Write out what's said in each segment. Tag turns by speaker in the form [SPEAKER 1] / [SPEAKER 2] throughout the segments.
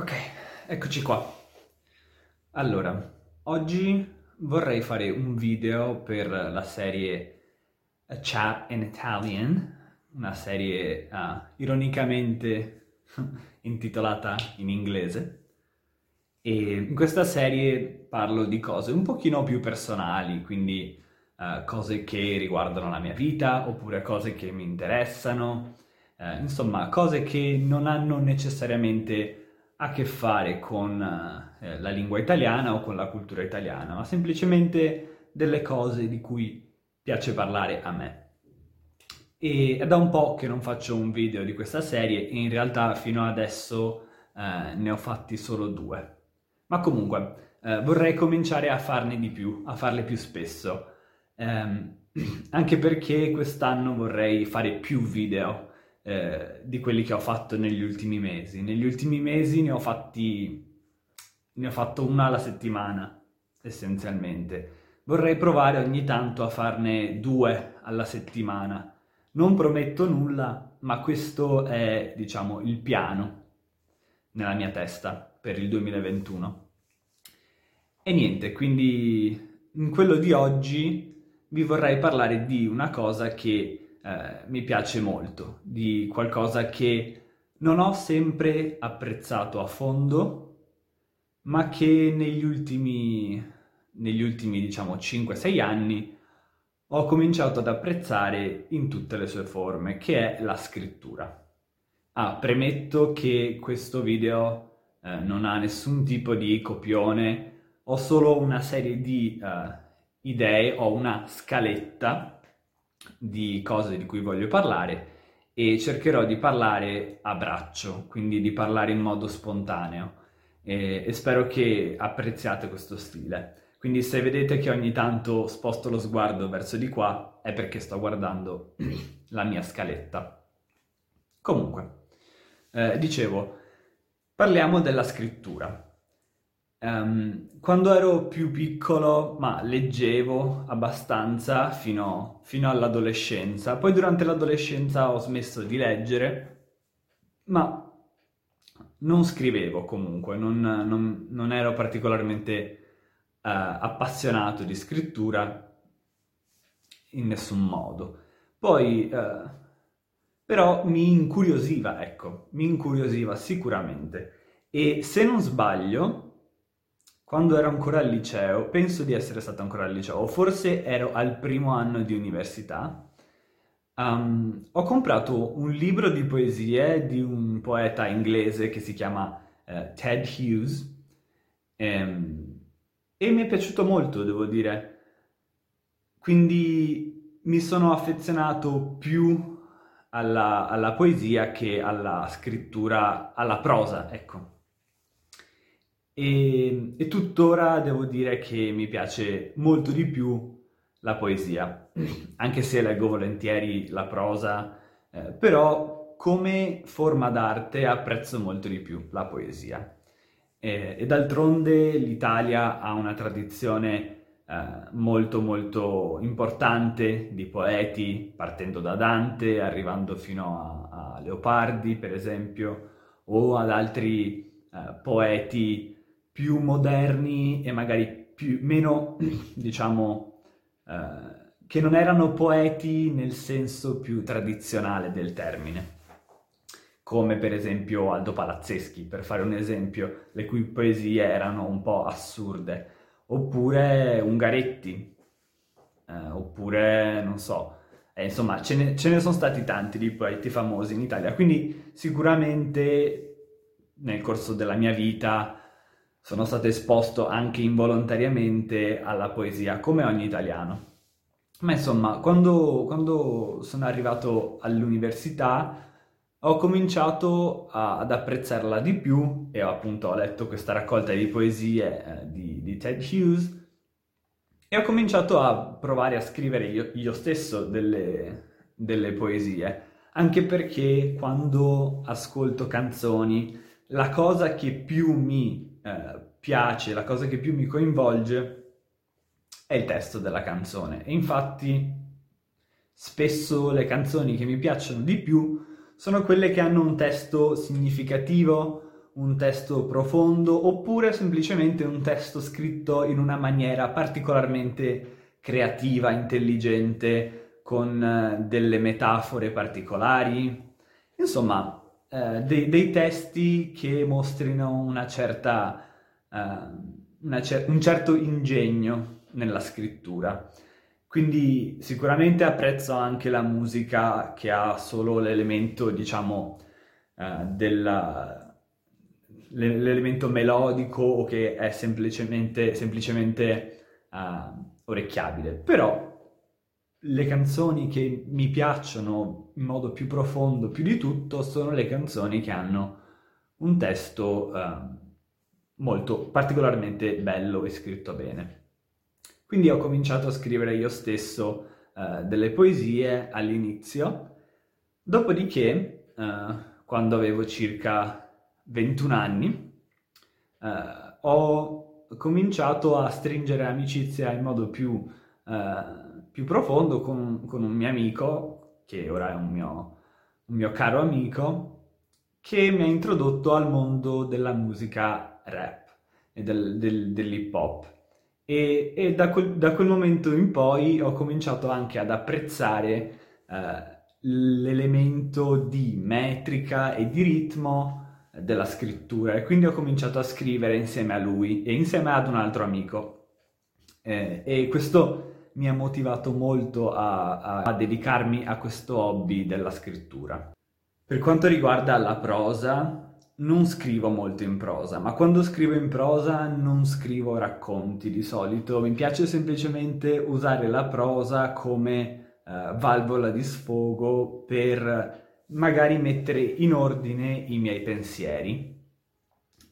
[SPEAKER 1] Ok, eccoci qua. Allora, oggi vorrei fare un video per la serie A Chat in Italian, una serie uh, ironicamente intitolata in inglese. E in questa serie parlo di cose un pochino più personali, quindi uh, cose che riguardano la mia vita oppure cose che mi interessano, uh, insomma cose che non hanno necessariamente a che fare con eh, la lingua italiana o con la cultura italiana, ma semplicemente delle cose di cui piace parlare a me. E è da un po' che non faccio un video di questa serie e in realtà fino adesso eh, ne ho fatti solo due. Ma comunque eh, vorrei cominciare a farne di più, a farle più spesso, ehm, anche perché quest'anno vorrei fare più video eh, di quelli che ho fatto negli ultimi mesi. Negli ultimi mesi ne ho fatti, ne ho fatto una alla settimana, essenzialmente. Vorrei provare ogni tanto a farne due alla settimana. Non prometto nulla, ma questo è, diciamo, il piano nella mia testa per il 2021. E niente, quindi in quello di oggi vi vorrei parlare di una cosa che eh, mi piace molto, di qualcosa che non ho sempre apprezzato a fondo, ma che negli ultimi, negli ultimi diciamo 5-6 anni ho cominciato ad apprezzare in tutte le sue forme, che è la scrittura. Ah, premetto che questo video eh, non ha nessun tipo di copione, ho solo una serie di eh, idee, ho una scaletta di cose di cui voglio parlare e cercherò di parlare a braccio, quindi di parlare in modo spontaneo e, e spero che apprezziate questo stile. Quindi se vedete che ogni tanto sposto lo sguardo verso di qua è perché sto guardando la mia scaletta. Comunque, eh, dicevo, parliamo della scrittura. Um, quando ero più piccolo, ma leggevo abbastanza fino, fino all'adolescenza. Poi durante l'adolescenza ho smesso di leggere, ma non scrivevo comunque, non, non, non ero particolarmente uh, appassionato di scrittura in nessun modo. Poi, uh, però, mi incuriosiva, ecco, mi incuriosiva sicuramente. E se non sbaglio, quando ero ancora al liceo, penso di essere stato ancora al liceo, o forse ero al primo anno di università, um, ho comprato un libro di poesie di un poeta inglese che si chiama uh, Ted Hughes um, e mi è piaciuto molto, devo dire. Quindi mi sono affezionato più alla, alla poesia che alla scrittura, alla prosa, ecco. E, e tuttora devo dire che mi piace molto di più la poesia, anche se leggo volentieri la prosa, eh, però come forma d'arte apprezzo molto di più la poesia. E, e d'altronde l'Italia ha una tradizione eh, molto molto importante di poeti, partendo da Dante, arrivando fino a, a Leopardi, per esempio, o ad altri eh, poeti più moderni e magari più, meno, diciamo, eh, che non erano poeti nel senso più tradizionale del termine, come per esempio Aldo Palazzeschi, per fare un esempio, le cui poesie erano un po' assurde, oppure Ungaretti, eh, oppure, non so, eh, insomma, ce ne, ce ne sono stati tanti di poeti famosi in Italia, quindi sicuramente nel corso della mia vita sono stato esposto anche involontariamente alla poesia, come ogni italiano. Ma insomma, quando, quando sono arrivato all'università ho cominciato a, ad apprezzarla di più e ho appunto ho letto questa raccolta di poesie eh, di, di, Ted Hughes e ho cominciato a provare a scrivere io, io stesso delle, delle poesie, anche perché quando ascolto canzoni la cosa che più mi eh, piace, la cosa che più mi coinvolge è il testo della canzone. E infatti spesso le canzoni che mi piacciono di più sono quelle che hanno un testo significativo, un testo profondo oppure semplicemente un testo scritto in una maniera particolarmente creativa, intelligente, con eh, delle metafore particolari. Insomma, eh, dei, dei, testi che mostrino una certa, eh, una cer- un certo ingegno nella scrittura. Quindi sicuramente apprezzo anche la musica che ha solo l'elemento, diciamo, uh, della, l'elemento melodico o che è semplicemente, semplicemente uh, orecchiabile. Però le canzoni che mi piacciono in modo più profondo, più di tutto, sono le canzoni che hanno un testo uh, molto particolarmente bello e scritto bene. Quindi ho cominciato a scrivere io stesso uh, delle poesie all'inizio, dopodiché, uh, quando avevo circa 21 anni, uh, ho cominciato a stringere amicizia in modo più, più profondo con, con, un mio amico, che ora è un mio, un mio caro amico, che mi ha introdotto al mondo della musica rap e del, del, dell'hip hop. E, e da, quel, da, quel, momento in poi ho cominciato anche ad apprezzare eh, l'elemento di metrica e di ritmo della scrittura e quindi ho cominciato a scrivere insieme a lui e insieme ad un altro amico. Eh, e questo mi ha motivato molto a, a, a dedicarmi a questo hobby della scrittura. Per quanto riguarda la prosa, non scrivo molto in prosa, ma quando scrivo in prosa non scrivo racconti di solito, mi piace semplicemente usare la prosa come uh, valvola di sfogo per magari mettere in ordine i miei pensieri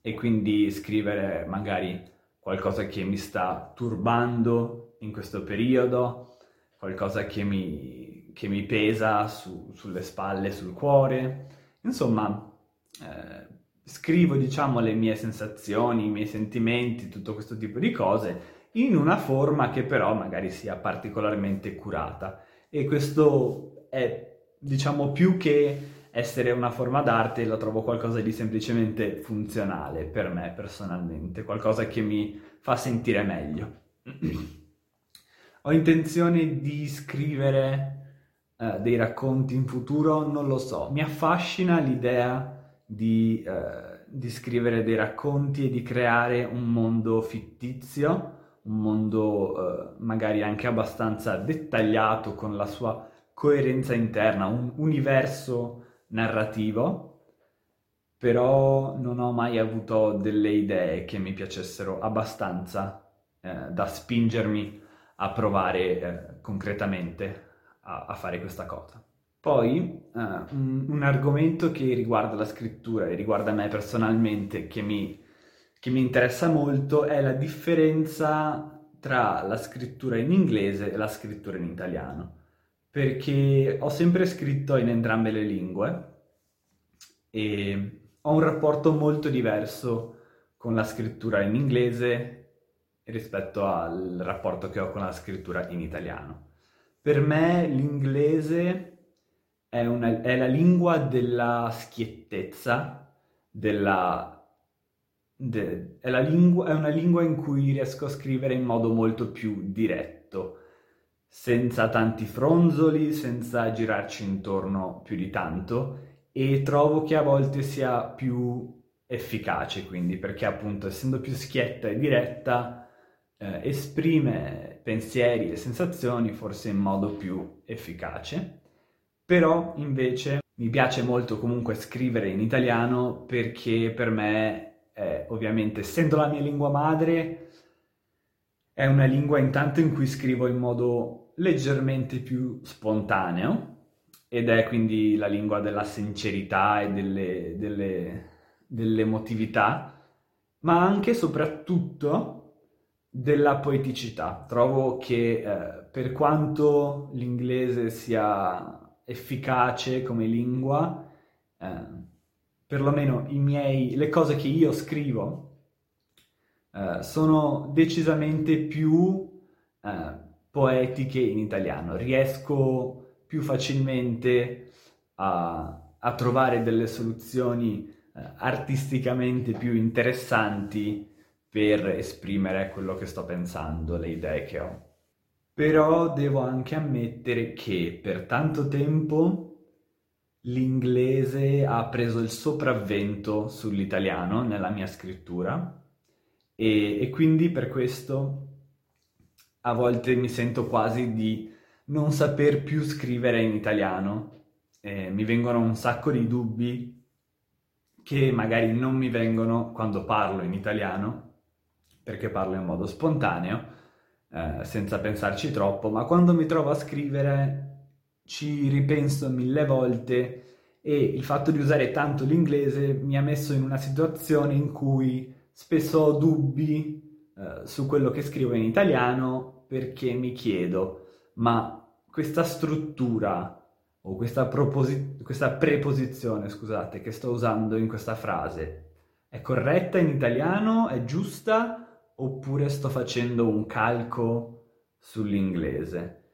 [SPEAKER 1] e quindi scrivere magari qualcosa che mi sta turbando in questo periodo, qualcosa che mi, che mi pesa su, sulle spalle, sul cuore, insomma... Eh, scrivo, diciamo, le mie sensazioni, i miei sentimenti, tutto questo tipo di cose, in una forma che però magari sia particolarmente curata. E questo è, diciamo, più che essere una forma d'arte, lo trovo qualcosa di semplicemente funzionale per me personalmente, qualcosa che mi fa sentire meglio. Ho intenzione di scrivere uh, dei racconti in futuro, non lo so, mi affascina l'idea di, eh, di scrivere dei racconti e di creare un mondo fittizio, un mondo eh, magari anche abbastanza dettagliato con la sua coerenza interna, un universo narrativo, però non ho mai avuto delle idee che mi piacessero abbastanza eh, da spingermi a provare eh, concretamente a, a fare questa cosa. Poi uh, un, un, argomento che riguarda la scrittura e riguarda me personalmente, che mi, che mi interessa molto, è la differenza tra la scrittura in inglese e la scrittura in italiano. Perché ho sempre scritto in entrambe le lingue e ho un rapporto molto diverso con la scrittura in inglese rispetto al rapporto che ho con la scrittura in italiano. Per me l'inglese è, una, è la lingua della schiettezza, della, de, è, lingua, è una lingua in cui riesco a scrivere in modo molto più diretto, senza tanti fronzoli, senza girarci intorno più di tanto e trovo che a volte sia più efficace quindi perché appunto essendo più schietta e diretta eh, esprime pensieri e sensazioni forse in modo più efficace però invece mi piace molto comunque scrivere in italiano perché per me, è, ovviamente, essendo la mia lingua madre, è una lingua intanto in cui scrivo in modo leggermente più spontaneo ed è quindi la lingua della sincerità e delle, delle, dell'emotività, ma anche e soprattutto della poeticità. Trovo che eh, per quanto l'inglese sia efficace come lingua, eh, perlomeno miei, le cose che io scrivo eh, sono decisamente più eh, poetiche in italiano. Riesco più facilmente a, a trovare delle soluzioni artisticamente più interessanti per esprimere quello che sto pensando, le idee che ho. Però devo anche ammettere che per tanto tempo l'inglese ha preso il sopravvento sull'italiano nella mia scrittura e, e, quindi per questo a volte mi sento quasi di non saper più scrivere in italiano. Eh, mi vengono un sacco di dubbi che magari non mi vengono quando parlo in italiano, perché parlo in modo spontaneo, eh, senza pensarci troppo, ma quando mi trovo a scrivere ci ripenso mille volte e il fatto di usare tanto l'inglese mi ha messo in una situazione in cui spesso ho dubbi eh, su quello che scrivo in italiano perché mi chiedo, ma questa struttura o questa, proposi- questa preposizione, scusate, che sto usando in questa frase è corretta in italiano? È giusta? Oppure sto facendo un calco sull'inglese?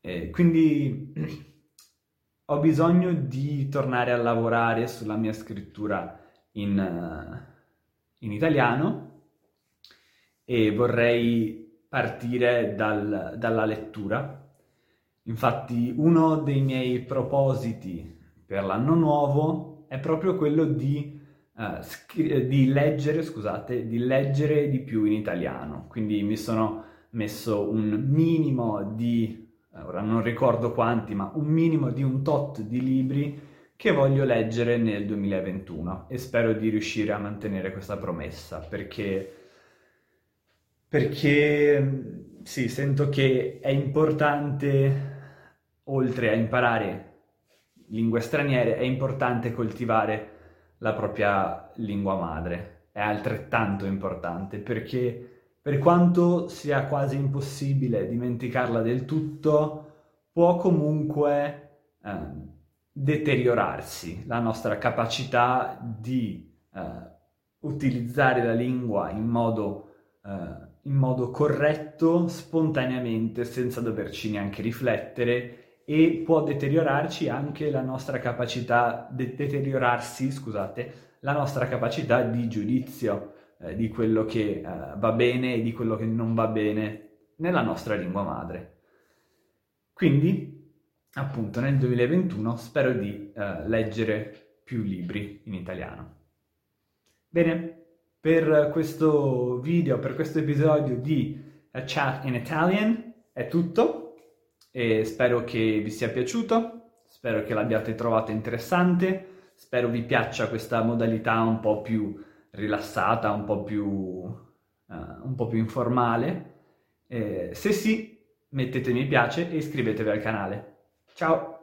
[SPEAKER 1] E quindi ho bisogno di tornare a lavorare sulla mia scrittura in, uh, in italiano e vorrei partire dal, dalla lettura. Infatti uno dei miei propositi per l'anno nuovo è proprio quello di, uh, scri- di leggere, scusate, di leggere di più in italiano. Quindi mi sono messo un minimo di ora non ricordo quanti, ma un minimo di un tot di libri che voglio leggere nel 2021 e spero di riuscire a mantenere questa promessa perché, perché sì, sento che è importante, oltre a imparare lingue straniere, è importante coltivare la propria lingua madre, è altrettanto importante perché per quanto sia quasi impossibile dimenticarla del tutto, può comunque eh, deteriorarsi la nostra capacità di eh, utilizzare la lingua in modo, eh, in modo corretto, spontaneamente, senza doverci neanche riflettere e può deteriorarci anche la nostra capacità, de- deteriorarsi, scusate, la nostra capacità di giudizio eh, di quello che eh, va bene e di quello che non va bene nella nostra lingua madre. Quindi, appunto, nel 2021 spero di eh, leggere più libri in italiano. Bene, per questo video, per questo episodio di A Chat in Italian è tutto e spero che vi sia piaciuto, spero che l'abbiate trovato interessante, spero vi piaccia questa modalità un po' più rilassata, un po' più, uh, un po più informale. Eh, se sì, mettete mi piace e iscrivetevi al canale. Ciao!